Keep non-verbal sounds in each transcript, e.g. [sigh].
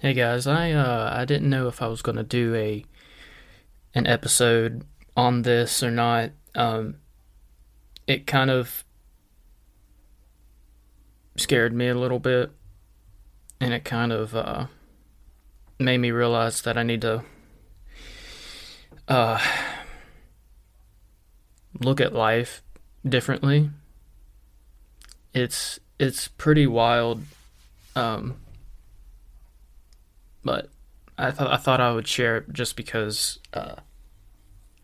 Hey guys, I uh I didn't know if I was gonna do a an episode on this or not. Um it kind of scared me a little bit and it kind of uh made me realize that I need to uh look at life differently. It's it's pretty wild um but I thought I thought I would share it just because uh,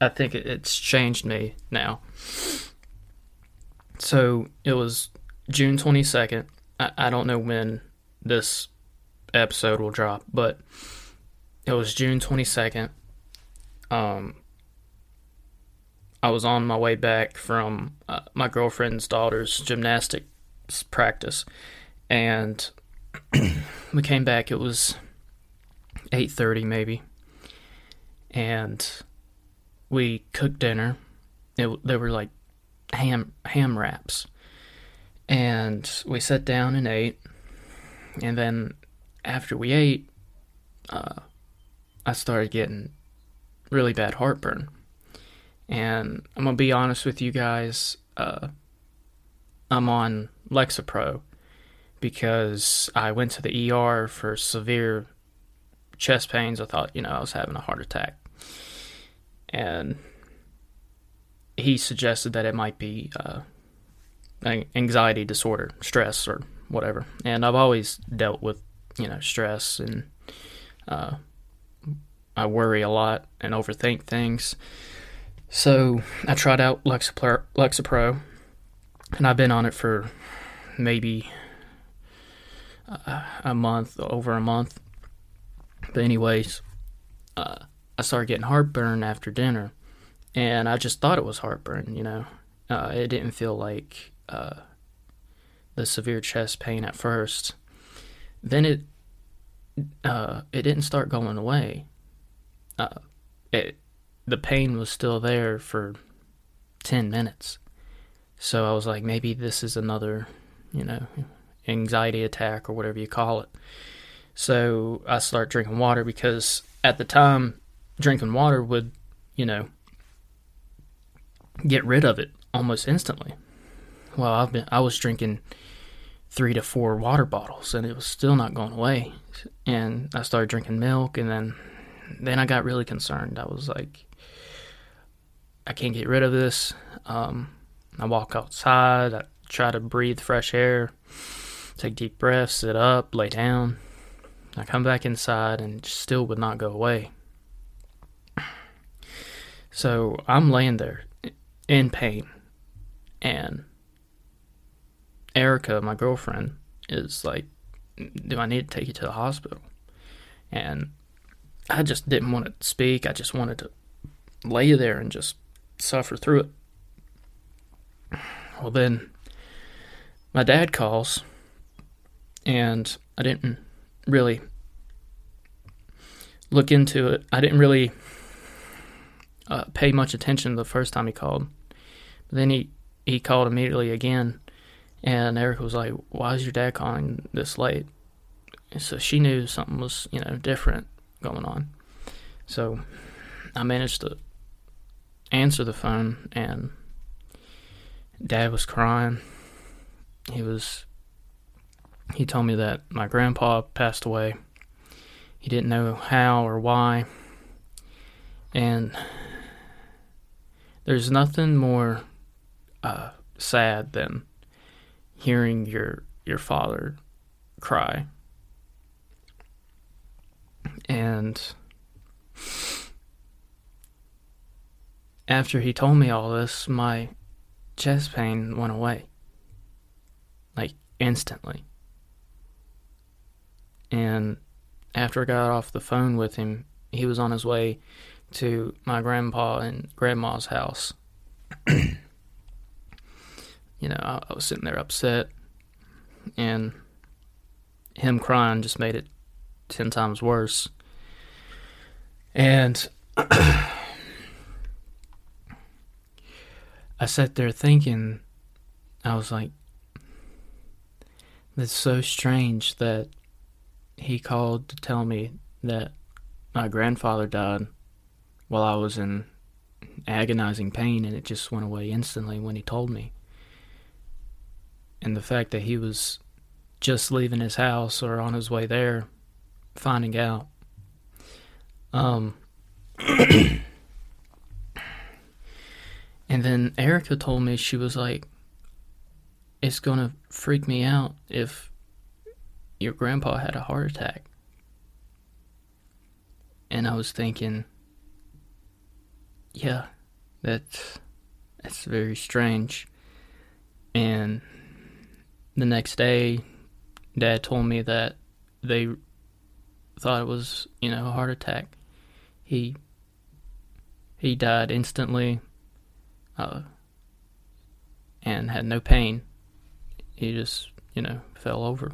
I think it, it's changed me now. So it was June twenty second. I, I don't know when this episode will drop, but it was June twenty second. Um, I was on my way back from uh, my girlfriend's daughter's gymnastics practice, and [clears throat] we came back. It was 8:30 maybe, and we cooked dinner. It, they were like ham ham wraps, and we sat down and ate. And then after we ate, uh, I started getting really bad heartburn. And I'm gonna be honest with you guys. Uh, I'm on Lexapro because I went to the ER for severe chest pains. I thought, you know, I was having a heart attack. And he suggested that it might be uh, anxiety disorder, stress, or whatever. And I've always dealt with, you know, stress and uh, I worry a lot and overthink things. So I tried out Lexapro, Lexapro and I've been on it for maybe uh, a month, over a month. But anyways, uh, I started getting heartburn after dinner, and I just thought it was heartburn. You know, uh, it didn't feel like uh, the severe chest pain at first. Then it uh, it didn't start going away. Uh, it the pain was still there for ten minutes. So I was like, maybe this is another, you know, anxiety attack or whatever you call it. So I start drinking water because at the time, drinking water would, you know, get rid of it almost instantly. Well, I've been I was drinking three to four water bottles and it was still not going away. And I started drinking milk and then then I got really concerned. I was like I can't get rid of this. Um, I walk outside, I try to breathe fresh air, take deep breaths, sit up, lay down. I come back inside and still would not go away. So I'm laying there in pain, and Erica, my girlfriend, is like, Do I need to take you to the hospital? And I just didn't want to speak. I just wanted to lay there and just suffer through it. Well, then my dad calls, and I didn't really look into it. I didn't really uh, pay much attention the first time he called. But then he, he called immediately again, and Erica was like, Why is your dad calling this late? And so she knew something was, you know, different going on. So I managed to answer the phone, and dad was crying. He was he told me that my grandpa passed away. He didn't know how or why. And there's nothing more uh, sad than hearing your your father cry. And after he told me all this, my chest pain went away. Like instantly. And after I got off the phone with him, he was on his way to my grandpa and grandma's house. [clears throat] you know, I, I, was sitting there upset, and him crying just made it ten times worse. And [clears throat] I sat there thinking, I was like, it's so strange that he called to tell me that my grandfather died while I was in agonizing pain, and it just went away instantly when he told me. And the fact that he was just leaving his house or on his way there, finding out. Um, and then Erica told me she was like, "It's gonna freak me out if your grandpa had a heart attack." And I was thinking, yeah, that's that's very strange. And the next day, Dad told me that they thought it was, you know, a heart attack. He he died instantly, uh, and had no pain. He just, you know, fell over.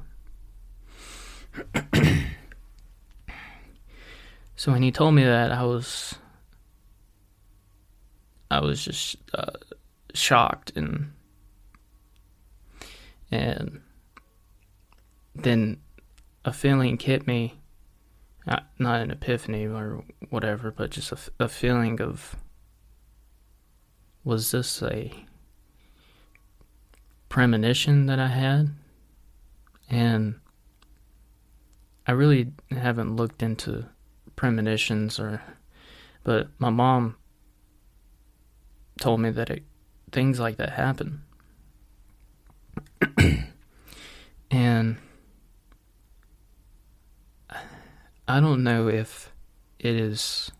So when he told me that, I was I was just uh, shocked and and then a feeling hit me. Not, not an epiphany or whatever but just a, a feeling of was this a premonition that i had? And i really haven't looked into premonitions or but my mom told me that it, things like that happen. [clears throat] and I don't know if it is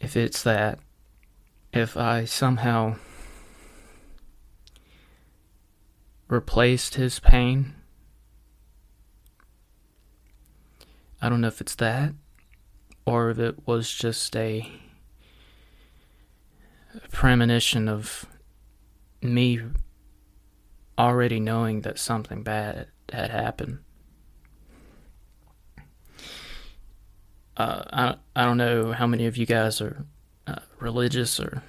if it's that if I somehow replaced his pain. I don't know if it's that or if it was just a premonition of me already knowing that something bad had happened. Uh, I I don't know how many of you guys are uh, religious or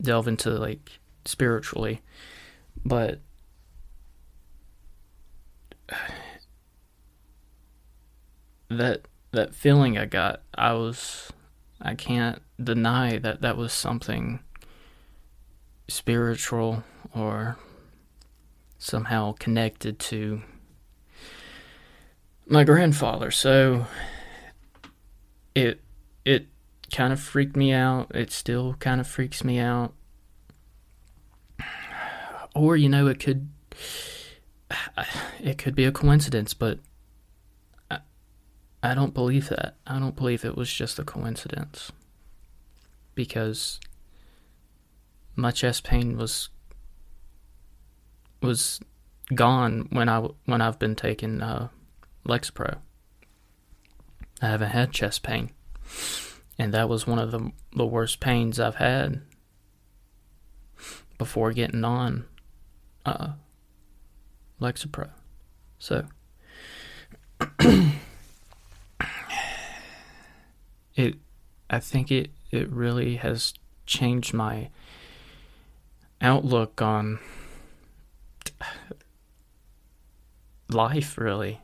delve into like spiritually, but that that feeling I got, I was I can't deny that that was something spiritual or somehow connected to my grandfather. So it it kind of freaked me out. It still kind of freaks me out. Or you know, it could [sighs] it could be a coincidence, but I don't believe that. I don't believe it was just a coincidence because my chest pain was was gone when I when I've been taking uh, Lexapro. I haven't had chest pain, and that was one of the the worst pains I've had before getting on uh, Lexapro. So [clears throat] it, I think it it really has changed my outlook on life really.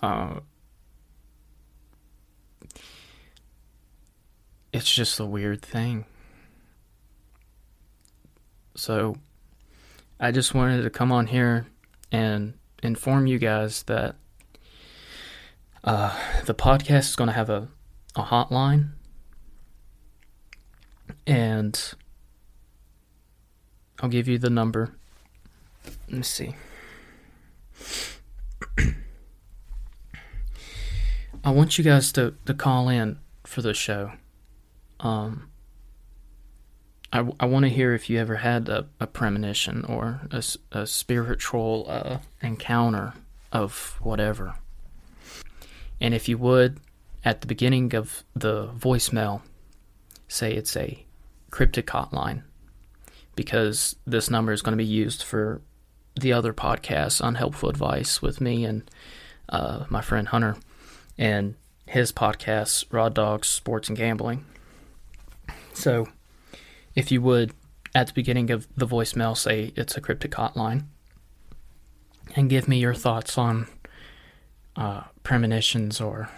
Uh, it's just a weird thing. So i just wanted to come on here and inform you guys that uh, the podcast is going to have a a hotline and I'll give you the number. Let me see. [clears throat] I want you guys to, to call in for the show. Um, I, I want to hear if you ever had a, a premonition or a, a spiritual uh, encounter of whatever. And if you would, at the beginning of the voicemail, say it's a cryptic hotline, because this number is going to be used for the other podcasts Unhelpful Advice with me and uh, my friend Hunter, and his podcast, Raw Dogs, Sports, and Gambling. So, if you would, at the beginning of the voicemail, say it's a cryptic hotline, and give me your thoughts on uh, premonitions or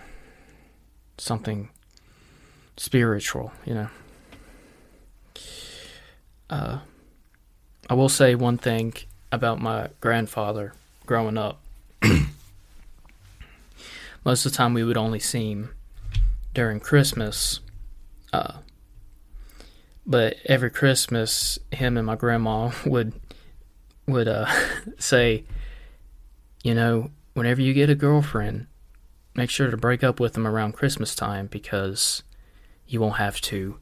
something spiritual, you know. Uh, I will say one thing about my grandfather growing up. [clears throat] Most of the time, we would only see him during Christmas. Uh, but every Christmas, him and my grandma [laughs] would would uh, [laughs] say, you know, whenever you get a girlfriend, make sure to break up with them around Christmas time because you won't have to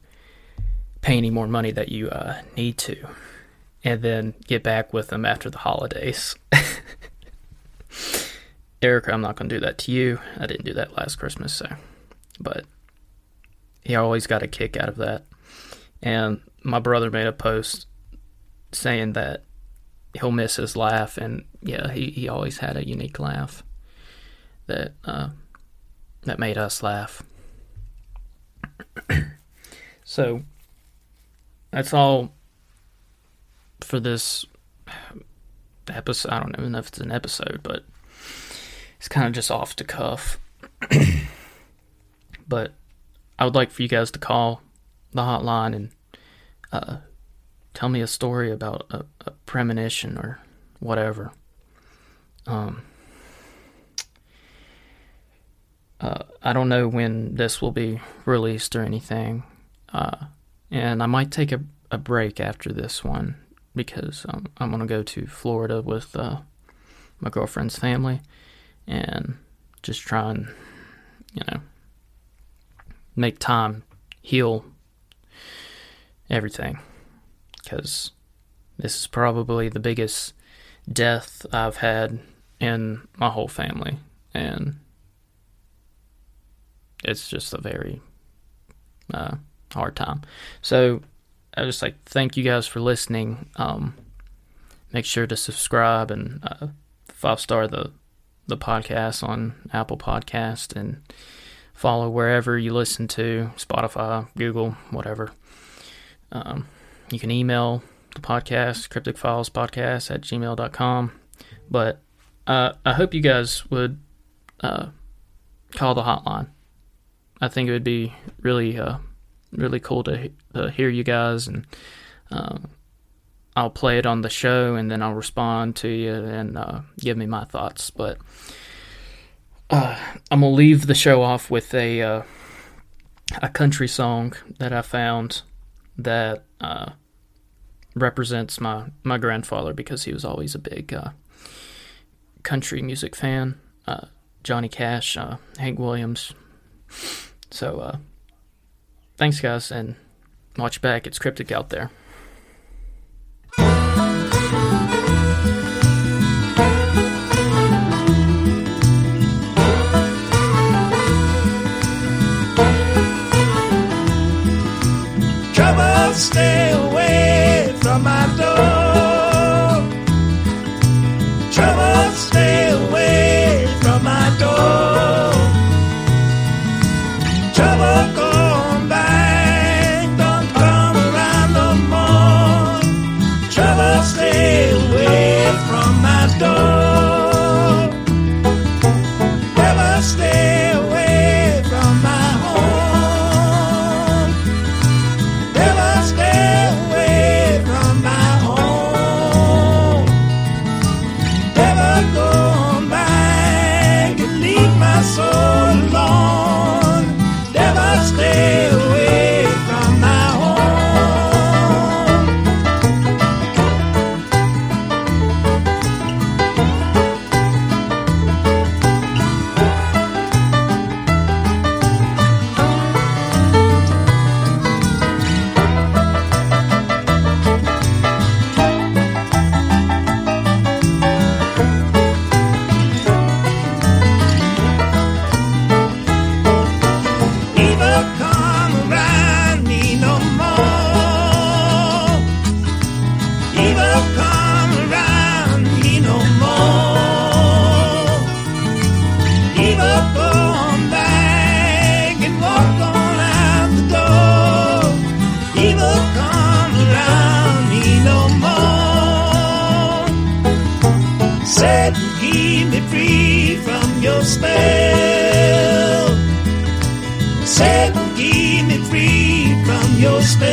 pay any more money that you uh, need to, and then get back with them after the holidays. [laughs] Erica, I'm not going to do that to you. I didn't do that last Christmas, so. But he always got a kick out of that. And my brother made a post saying that he'll miss his laugh, and yeah, he, he always had a unique laugh that uh, that made us laugh. [clears throat] so that's all for this episode. I don't even know if it's an episode, but it's kind of just off the cuff. [clears throat] but I would like for you guys to call the hotline and uh, tell me a story about a, a premonition or whatever. Um, uh, I don't know when this will be released or anything. Uh, and I might take a, a break after this one because um, I'm going to go to Florida with uh, my girlfriend's family and just try and, you know, make time heal everything because this is probably the biggest death I've had in my whole family and it's just a very uh, hard time. So I just like thank you guys for listening. Um, make sure to subscribe and uh, five star the the podcast on Apple Podcast and follow wherever you listen to Spotify, Google, whatever. Um, you can email the podcast, Cryptic Files Podcast at gmail.com. But uh, I hope you guys would uh, call the hotline. I think it would be really uh, really cool to, to hear you guys, and uh, I'll play it on the show, and then I'll respond to you and uh, give me my thoughts. But uh, I'm gonna leave the show off with a uh, a country song that I found that uh, represents my my grandfather because he was always a big uh, country music fan. Johnny Cash, Hank Williams. So, Thanks, guys, and watch back. It's cryptic out there. Stay away from my door. Set keep me free from your spell. Set keep me free from your spell.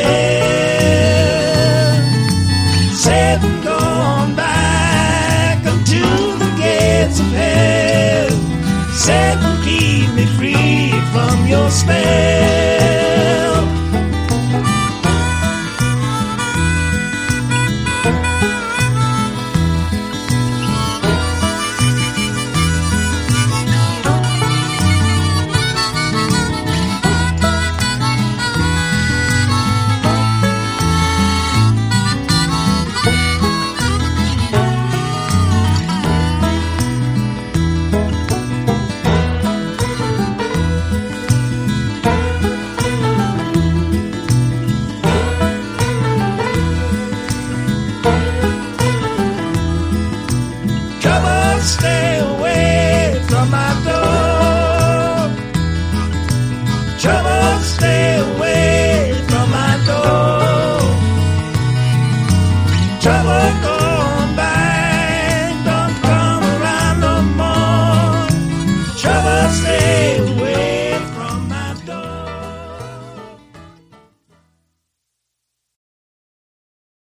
Set go on back unto the gates of hell. Set keep me free from your spell.